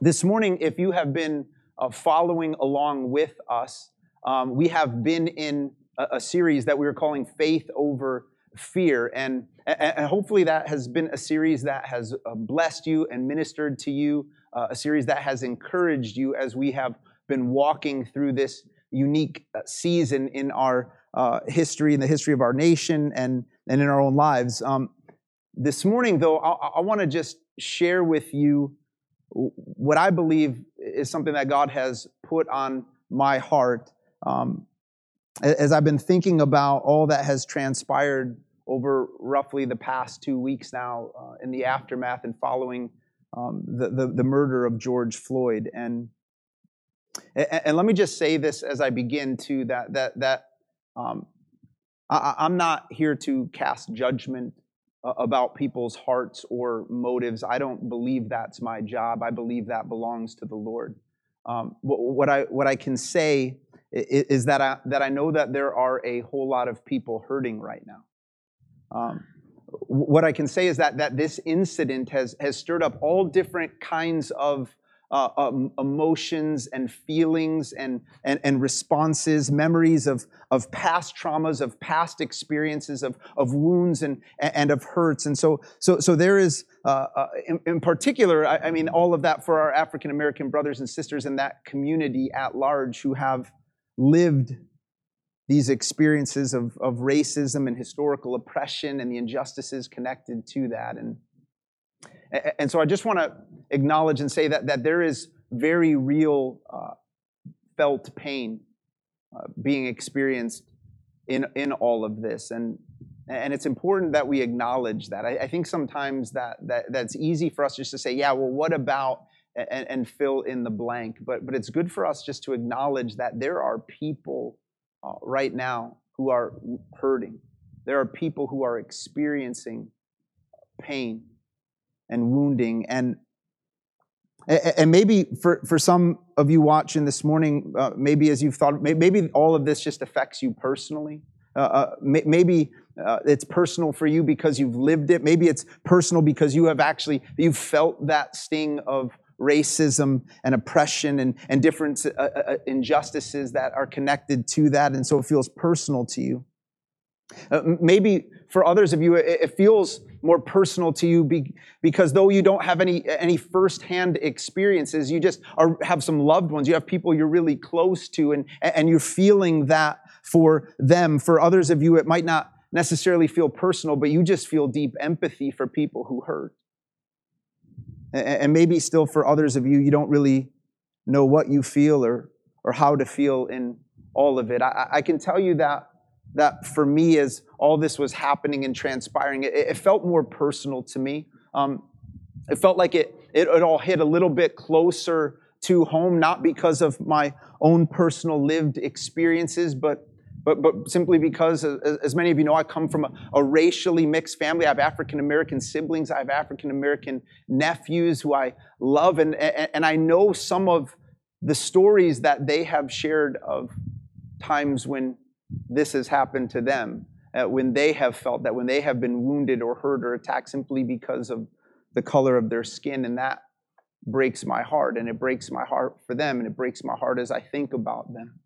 This morning, if you have been uh, following along with us, um, we have been in a, a, series that we are calling Faith Over Fear. And, and, hopefully, that has been a series that has uh, blessed you and ministered to you, uh, a series that has encouraged you as we have been walking through this unique uh, season in our uh, history, in the history of our nation, and, and in our own lives. Um, this morning, though, I, I want to just share with you what I believe is something that God has put on my heart um, as I've been thinking about all that has transpired over roughly the past two weeks now uh, in the aftermath and following um, the, the, the, murder of George Floyd. And, and, let me just say this as I begin to that, that, that um, I, I'm not here to cast judgment about people's hearts or motives. I don't believe that's my job. I believe that belongs to the Lord. Um, what I what I can say is that I that I know that there are a whole lot of people hurting right now. Um, what I can say is that that this incident has has stirred up all different kinds of uh, um, emotions and feelings and, and, and responses, memories of, of past traumas, of past experiences, of, of wounds and, and of hurts. And so, so, so there is, uh, uh, in, in, particular, I, I, mean, all of that for our African American brothers and sisters in that community at large who have lived these experiences of, of racism and historical oppression and the injustices connected to that. And, and so I just want to acknowledge and say that, that there is very real uh, felt pain uh, being experienced in, in all of this. And, and it's important that we acknowledge that. I, I think sometimes that, that that's easy for us just to say, yeah, well, what about, and, and fill in the blank. But, but it's good for us just to acknowledge that there are people uh, right now who are hurting. There are people who are experiencing pain and wounding. And, and maybe for, for some of you watching this morning, uh, maybe as you've thought, maybe all of this just affects you personally. Uh, uh, maybe uh, it's personal for you because you've lived it. Maybe it's personal because you have actually, you've felt that sting of racism and oppression and, and different uh, uh, injustices that are connected to that. And so it feels personal to you. Maybe for others of you, it, it, feels more personal to you be, because though you don't have any, any firsthand experiences, you just are, have some loved ones. You have people you're really close to, and, and you're feeling that for them. For others of you, it might not necessarily feel personal, but you just feel deep empathy for people who hurt. And, maybe still for others of you, you don't really know what you feel or, or how to feel in all of it. I, I can tell you that that for me, as all this was happening and transpiring, it, it felt more personal to me. Um, it felt like it, it, it all hit a little bit closer to home, not because of my own personal lived experiences, but but, but simply because, as many of you know, I come from a, a racially mixed family. I have African American siblings. I have African American nephews who I love, and, and I know some of the stories that they have shared of times when this has happened to them uh, when they have felt that, when they have been wounded or hurt or attacked simply because of the color of their skin. And that breaks my heart. And it breaks my heart for them. And it breaks my heart as I think about them.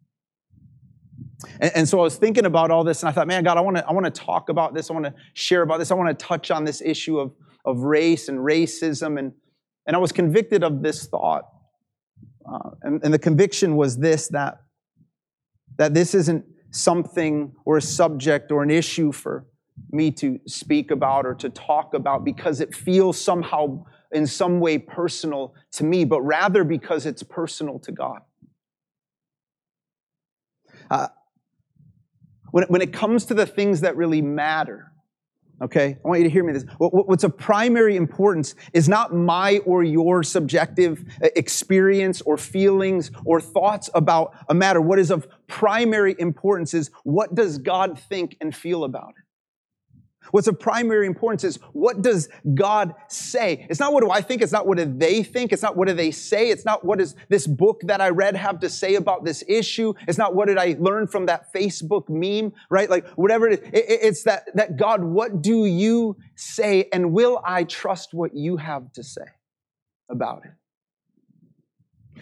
And, and so I was thinking about all this, and I thought, man, God, I want to I want to talk about this. I want to share about this. I want to touch on this issue of, of race and racism. And, and I was convicted of this thought. Uh, and, and the conviction was this that, that this isn't something or a subject or an issue for me to speak about or to talk about because it feels somehow in some way personal to me, but rather because it's personal to God. Uh, when, when it comes to the things that really matter, Okay? I want you to hear me this. What's of primary importance is not my or your subjective uh, experience or feelings or thoughts about a matter. What is of primary importance is what does God think and feel about it? What's of primary importance is what does God say? It's not what do I think, it's not what do they think, it's not what do they say, it's not what does this book that I read have to say about this issue, it's not what did I learn from that Facebook meme, right? Like whatever it is, it's that, that God, what do you say and will I trust what you have to say about it?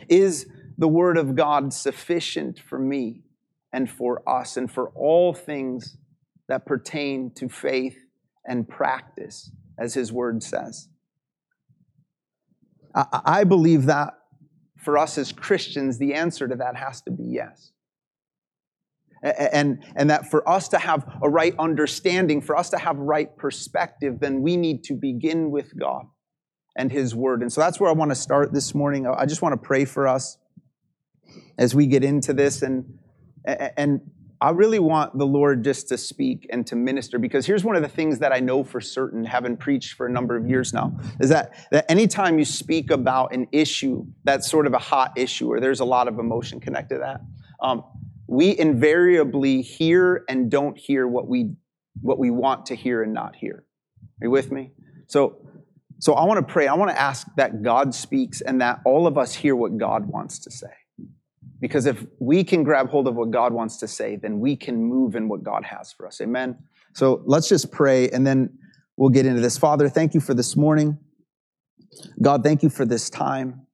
Is the word of God sufficient for me and for us and for all things that pertain to faith and practice, as his word says? I believe that for us as Christians, the answer to that has to be yes. And, and that for us to have a right understanding, for us to have right perspective, then we need to begin with God and His Word. And so that's where I want to start this morning. I just want to pray for us as we get into this. And, and I really want the Lord just to speak and to minister because here's one of the things that I know for certain, having preached for a number of years now, is that, that anytime you speak about an issue that's sort of a hot issue or there's a lot of emotion connected to that, um, we invariably hear and don't hear what we, what we want to hear and not hear. Are you with me? So, so I want to pray. I want to ask that God speaks and that all of us hear what God wants to say. Because if we can grab hold of what God wants to say, then we can move in what God has for us. Amen. So let's just pray and then we'll get into this. Father, thank you for this morning. God, thank you for this time.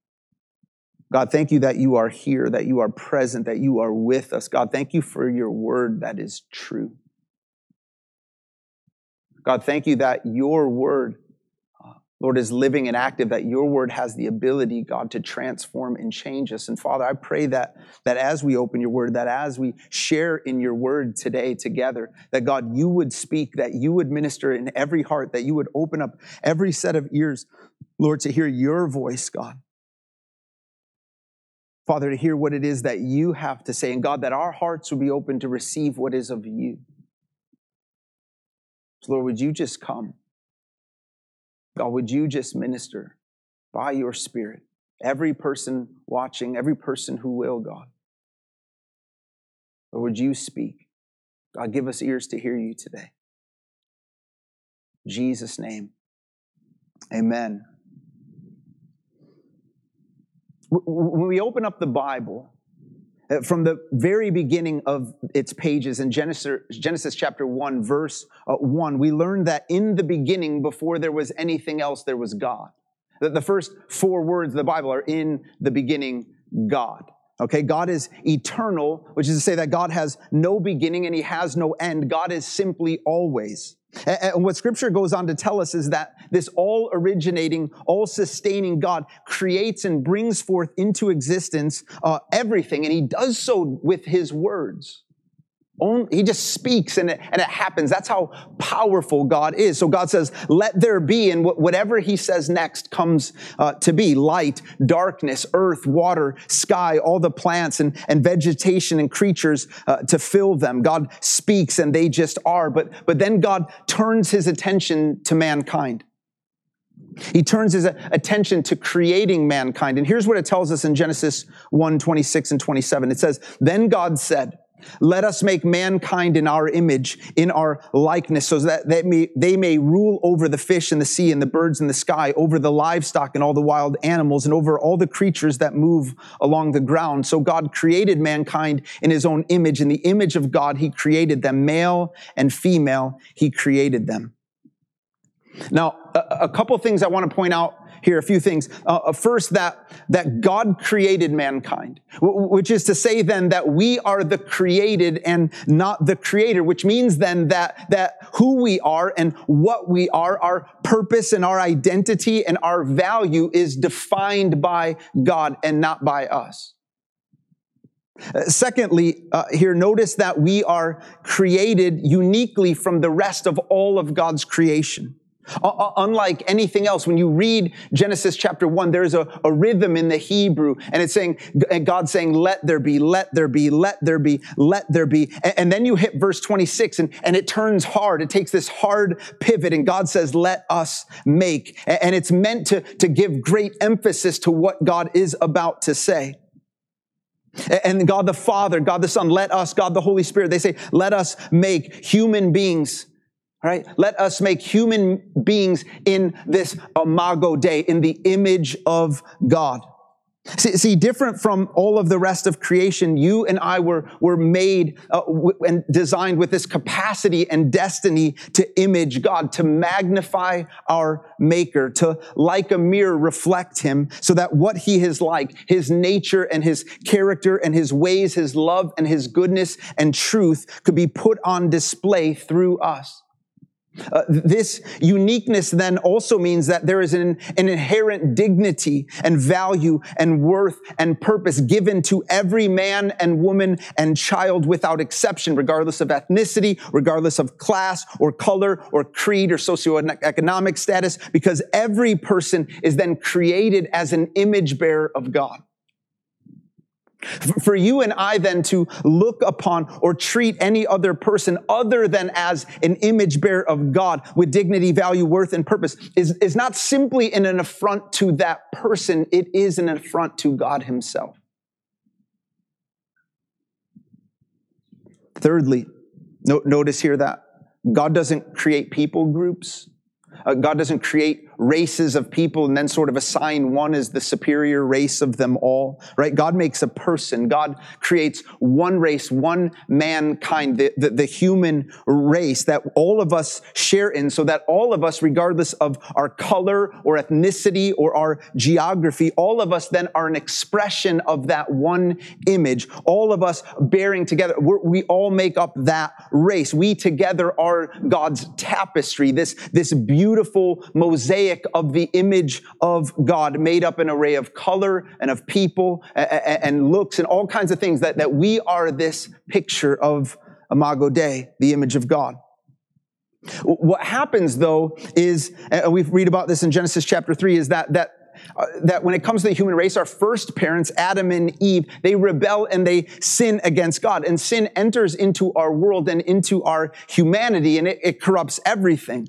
God, thank you that you are here, that you are present, that you are with us. God, thank you for your word that is true. God, thank you that your word Lord, is living and active, that your word has the ability, God, to transform and change us. And Father, I pray that, that as we open your word, that as we share in your word today together, that God, you would speak, that you would minister in every heart, that you would open up every set of ears, Lord, to hear your voice, God. Father, to hear what it is that you have to say. And God, that our hearts would be open to receive what is of you. So Lord, would you just come? God, would you just minister by your Spirit? Every person watching, every person who will, God. Or would you speak? God, give us ears to hear you today. In Jesus' name, amen. When we open up the Bible, from the very beginning of its pages in Genesis, Genesis chapter 1, verse uh, 1, we learn that in the beginning, before there was anything else, there was God. That the first four words of the Bible are in the beginning, God. Okay, God is eternal, which is to say that God has no beginning and he has no end. God is simply always. And what scripture goes on to tell us is that this all originating, all sustaining God creates and brings forth into existence uh, everything, and he does so with his words. He just speaks and it, and it happens. That's how powerful God is. So God says, let there be. And whatever he says next comes uh, to be light, darkness, earth, water, sky, all the plants and, and vegetation and creatures uh, to fill them. God speaks and they just are. But, but then God turns his attention to mankind. He turns his attention to creating mankind. And here's what it tells us in Genesis 1 26 and 27. It says, Then God said, let us make mankind in our image, in our likeness, so that they may, they may rule over the fish in the sea and the birds in the sky, over the livestock and all the wild animals, and over all the creatures that move along the ground. So God created mankind in his own image. In the image of God, he created them, male and female, he created them. Now, a, a couple things I want to point out here a few things. Uh, uh first, that, that God created mankind, which is to say then that we are the created and not the creator, which means then that, that who we are and what we are, our purpose and our identity and our value is defined by God and not by us. Uh, secondly, uh, here, notice that we are created uniquely from the rest of all of God's creation. Uh, unlike anything else, when you read Genesis chapter one, there's a, a rhythm in the Hebrew, and it's saying, God saying, let there be, let there be, let there be, let there be. And, and then you hit verse 26, and, and it turns hard. It takes this hard pivot, and God says, let us make. And it's meant to, to give great emphasis to what God is about to say. And God the Father, God the Son, let us, God the Holy Spirit, they say, let us make human beings right? Let us make human beings in this imago Dei, in the image of God. See, see, different from all of the rest of creation, you and I were, were made uh, w- and designed with this capacity and destiny to image God, to magnify our Maker, to like a mirror reflect Him so that what He is like, His nature and His character and His ways, His love and His goodness and truth could be put on display through us. Uh, this uniqueness then also means that there is an, an, inherent dignity and value and worth and purpose given to every man and woman and child without exception, regardless of ethnicity, regardless of class or color or creed or socioeconomic status, because every person is then created as an image bearer of God. For you and I then to look upon or treat any other person other than as an image bearer of God with dignity, value, worth, and purpose is, is not simply an affront to that person, it is an affront to God Himself. Thirdly, no, notice here that God doesn't create people groups. Uh, God doesn't create races of people and then sort of assign one as the superior race of them all, right? God makes a person. God creates one race, one mankind, the, the, the, human race that all of us share in so that all of us, regardless of our color or ethnicity or our geography, all of us then are an expression of that one image. All of us bearing together. We're, we all make up that race. We together are God's tapestry, this, this beautiful mosaic mosaic of the image of God, made up an array of color and of people and looks and all kinds of things that, that we are this picture of Imago Dei, the image of God. What happens though is, and we read about this in Genesis chapter 3, is that, that uh, that when it comes to the human race, our first parents, Adam and Eve, they rebel and they sin against God. And sin enters into our world and into our humanity and it, it corrupts everything.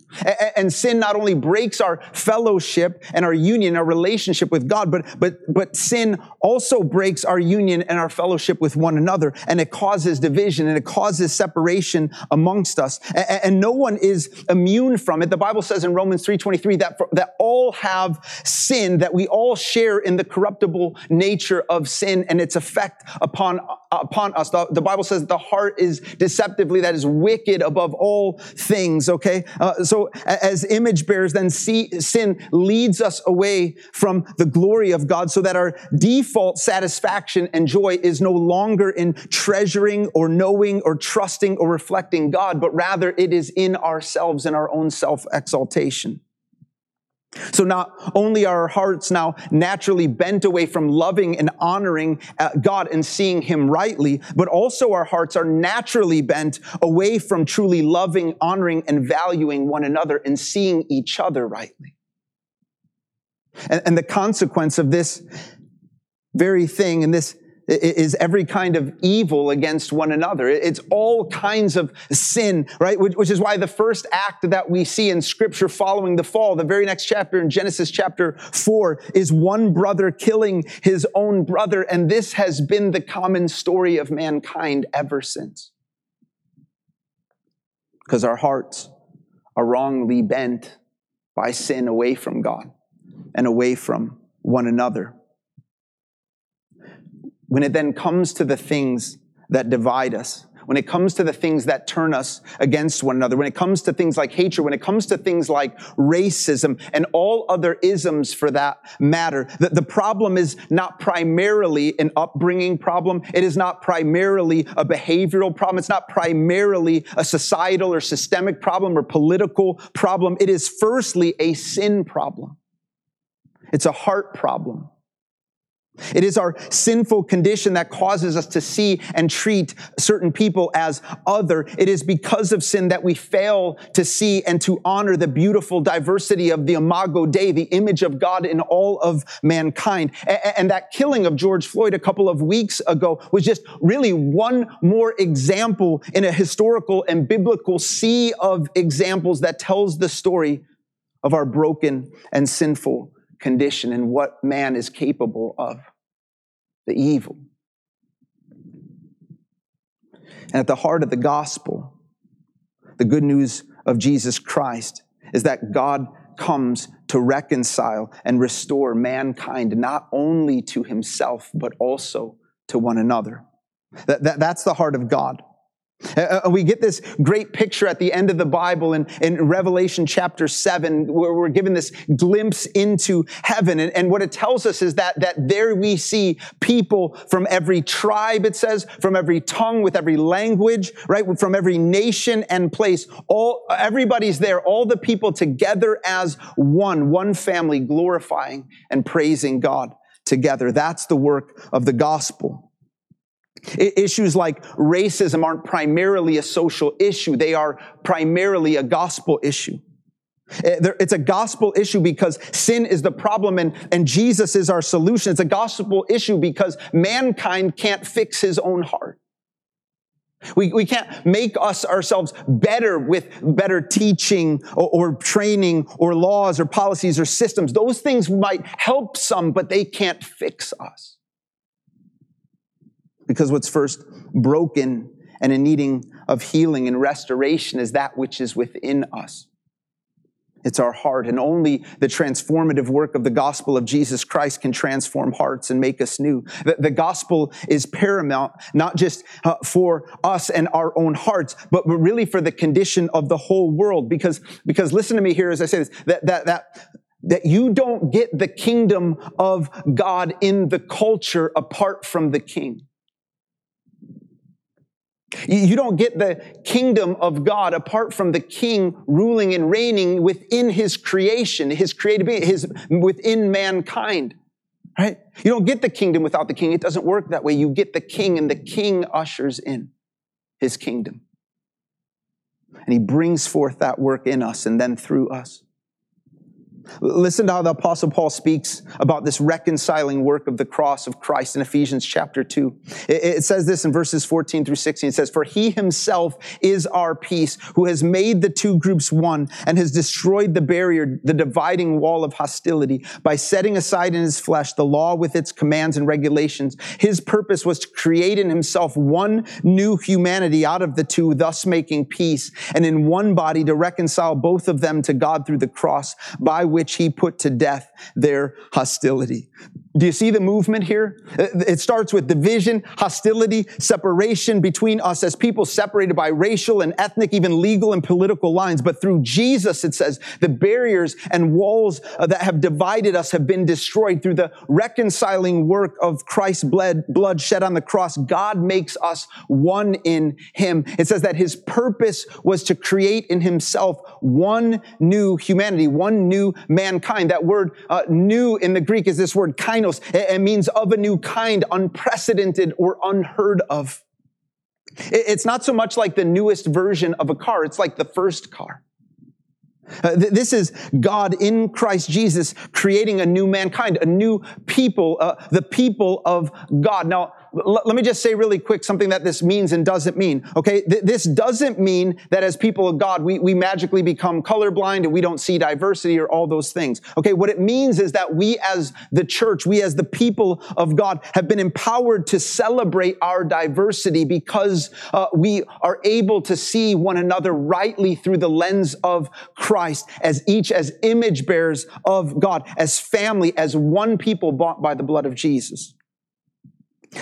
And sin not only breaks our fellowship and our union, our relationship with God, but, but, but sin also breaks our union and our fellowship with one another. And it causes division and it causes separation amongst us. And no one is immune from it. The Bible says in Romans 3.23 that, that all have sinned that we all share in the corruptible nature of sin and its effect upon, upon us. The, the Bible says the heart is deceptively, that is wicked above all things, okay? Uh, so as image bearers, then see, sin leads us away from the glory of God so that our default satisfaction and joy is no longer in treasuring or knowing or trusting or reflecting God, but rather it is in ourselves and our own self exaltation. So not only are our hearts now naturally bent away from loving and honoring uh, God and seeing Him rightly, but also our hearts are naturally bent away from truly loving, honoring, and valuing one another and seeing each other rightly. And, and the consequence of this very thing and this is every kind of evil against one another. It's all kinds of sin, right? Which is why the first act that we see in scripture following the fall, the very next chapter in Genesis chapter four, is one brother killing his own brother. And this has been the common story of mankind ever since. Because our hearts are wrongly bent by sin away from God and away from one another. When it then comes to the things that divide us, when it comes to the things that turn us against one another, when it comes to things like hatred, when it comes to things like racism and all other isms for that matter, the, the problem is not primarily an upbringing problem. It is not primarily a behavioral problem. It's not primarily a societal or systemic problem or political problem. It is firstly a sin problem. It's a heart problem. It is our sinful condition that causes us to see and treat certain people as other. It is because of sin that we fail to see and to honor the beautiful diversity of the Imago Dei, the image of God in all of mankind. And that killing of George Floyd a couple of weeks ago was just really one more example in a historical and biblical sea of examples that tells the story of our broken and sinful condition and what man is capable of the evil. And at the heart of the gospel, the good news of Jesus Christ is that God comes to reconcile and restore mankind not only to himself, but also to one another. That, that, that's the heart of God. Uh, uh, we get this great picture at the end of the Bible in, in Revelation chapter 7, where we're given this glimpse into heaven. And, and what it tells us is that, that there we see people from every tribe, it says, from every tongue, with every language, right? From every nation and place. All, everybody's there, all the people together as one, one family, glorifying and praising God together. That's the work of the gospel. Issues like racism aren't primarily a social issue. They are primarily a gospel issue. Eh, it's a gospel issue because sin is the problem and, and Jesus is our solution. It's a gospel issue because mankind can't fix his own heart. We, we can't make us ourselves better with better teaching or, or training or laws or policies or systems. Those things might help some, but they can't fix us. Because what's first broken and in needing of healing and restoration is that which is within us. It's our heart, and only the transformative work of the gospel of Jesus Christ can transform hearts and make us new. The, the gospel is paramount, not just uh, for us and our own hearts, but, but really for the condition of the whole world. Because, because listen to me here as I say this, that, that, that, that you don't get the kingdom of God in the culture apart from the king. You don't get the kingdom of God apart from the king ruling and reigning within his creation, his created being, his, within mankind. Right? You don't get the kingdom without the king. It doesn't work that way. You get the king and the king ushers in his kingdom. And he brings forth that work in us and then through us. Listen to how the apostle Paul speaks about this reconciling work of the cross of Christ in Ephesians chapter 2. It, says this in verses 14 through 16. It says, For he himself is our peace, who has made the two groups one and has destroyed the barrier, the dividing wall of hostility by setting aside in his flesh the law with its commands and regulations. His purpose was to create in himself one new humanity out of the two, thus making peace, and in one body to reconcile both of them to God through the cross, by which which he put to death their hostility. Do you see the movement here? It starts with division, hostility, separation between us as people separated by racial and ethnic, even legal and political lines. But through Jesus, it says the barriers and walls uh, that have divided us have been destroyed through the reconciling work of Christ's blood, shed on the cross. God makes us one in him. It says that his purpose was to create in himself one new humanity, one new mankind. That word uh, new in the Greek is this word it means of a new kind, unprecedented or unheard of. It's not so much like the newest version of a car, it's like the first car. Uh, th- this is God in Christ Jesus creating a new mankind, a new people, uh, the people of God. Now, l- let me just say really quick something that this means and doesn't mean. Okay, Th- this doesn't mean that as people of God, we, we magically become colorblind and we don't see diversity or all those things. Okay, what it means is that we as the church, we as the people of God have been empowered to celebrate our diversity because uh, we are able to see one another rightly through the lens of Christ as each as image bearers of God, as family, as one people bought by the blood of Jesus.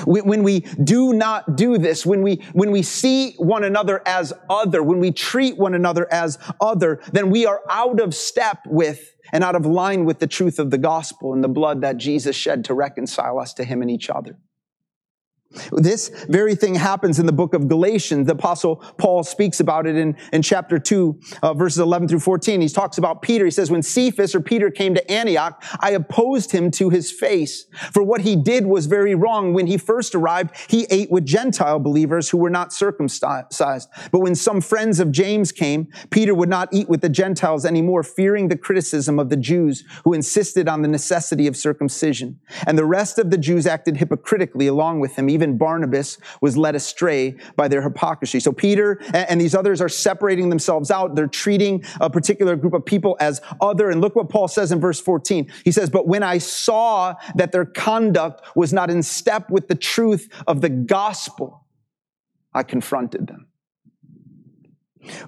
When we do not do this, when we, when we see one another as other, when we treat one another as other, then we are out of step with and out of line with the truth of the gospel and the blood that Jesus shed to reconcile us to him and each other. This very thing happens in the book of Galatians. The apostle Paul speaks about it in, in chapter 2, uh, verses 11 through 14. He talks about Peter. He says, when Cephas or Peter came to Antioch, I opposed him to his face. For what he did was very wrong. When he first arrived, he ate with Gentile believers who were not circumcised. But when some friends of James came, Peter would not eat with the Gentiles anymore, fearing the criticism of the Jews who insisted on the necessity of circumcision. And the rest of the Jews acted hypocritically along with him, even even Barnabas was led astray by their hypocrisy. So Peter and these others are separating themselves out. They're treating a particular group of people as other. And look what Paul says in verse 14. He says, But when I saw that their conduct was not in step with the truth of the gospel, I confronted them.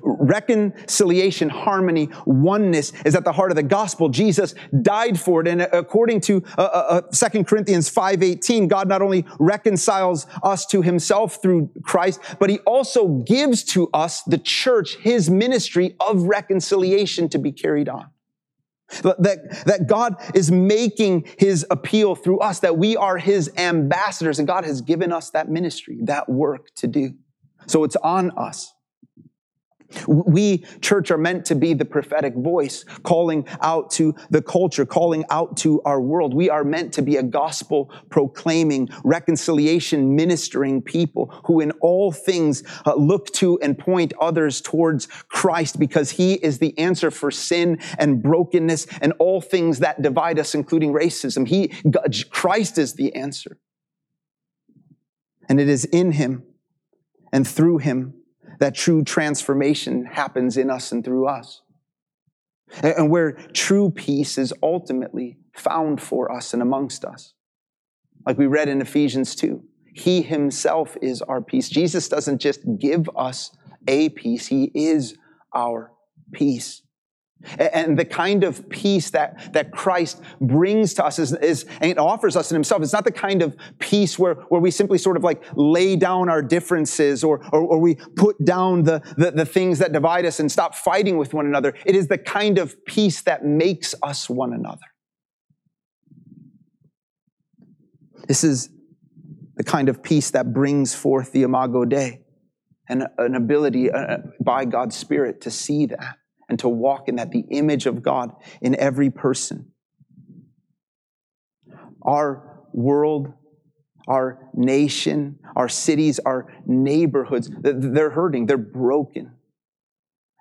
Reconciliation, harmony, oneness is at the heart of the gospel. Jesus died for it. And according to uh, uh, 2 uh, Corinthians 5.18, God not only reconciles us to himself through Christ, but he also gives to us, the church, his ministry of reconciliation to be carried on. That, that God is making his appeal through us, that we are his ambassadors, and God has given us that ministry, that work to do. So it's on us. We, church, are meant to be the prophetic voice, calling out to the culture, calling out to our world. We are meant to be a gospel proclaiming, reconciliation ministering people who in all things uh, look to and point others towards Christ because he is the answer for sin and brokenness and all things that divide us, including racism. He, God, Christ is the answer. And it is in him and through him that true transformation happens in us and through us. And where true peace is ultimately found for us and amongst us. Like we read in Ephesians 2, He Himself is our peace. Jesus doesn't just give us a peace, He is our peace. And the kind of peace that, that Christ brings to us is, is, and offers us in himself. It's not the kind of peace where, where we simply sort of like lay down our differences or, or, or we put down the, the, the things that divide us and stop fighting with one another. It is the kind of peace that makes us one another. This is the kind of peace that brings forth the Imago Dei and an ability uh, by God's Spirit to see that and to walk in that, the image of God in every person. Our world, our nation, our cities, our neighborhoods, they're hurting, they're broken.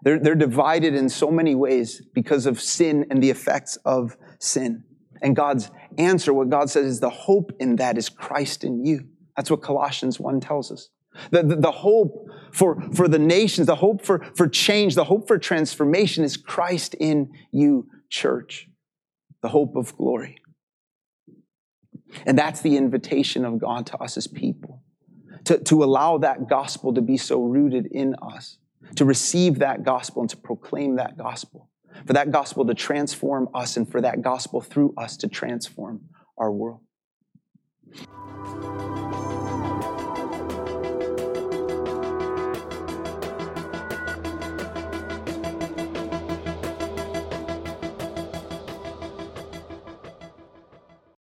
They're, they're divided in so many ways because of sin and the effects of sin. And God's answer, what God says is the hope in that is Christ in you. That's what Colossians 1 tells us. The, the, the, hope for, for the nations, the hope for, for change, the hope for transformation is Christ in you, church. The hope of glory. And that's the invitation of God to us as people. To, to allow that gospel to be so rooted in us, to receive that gospel and to proclaim that gospel, for that gospel to transform us and for that gospel through us to transform our world.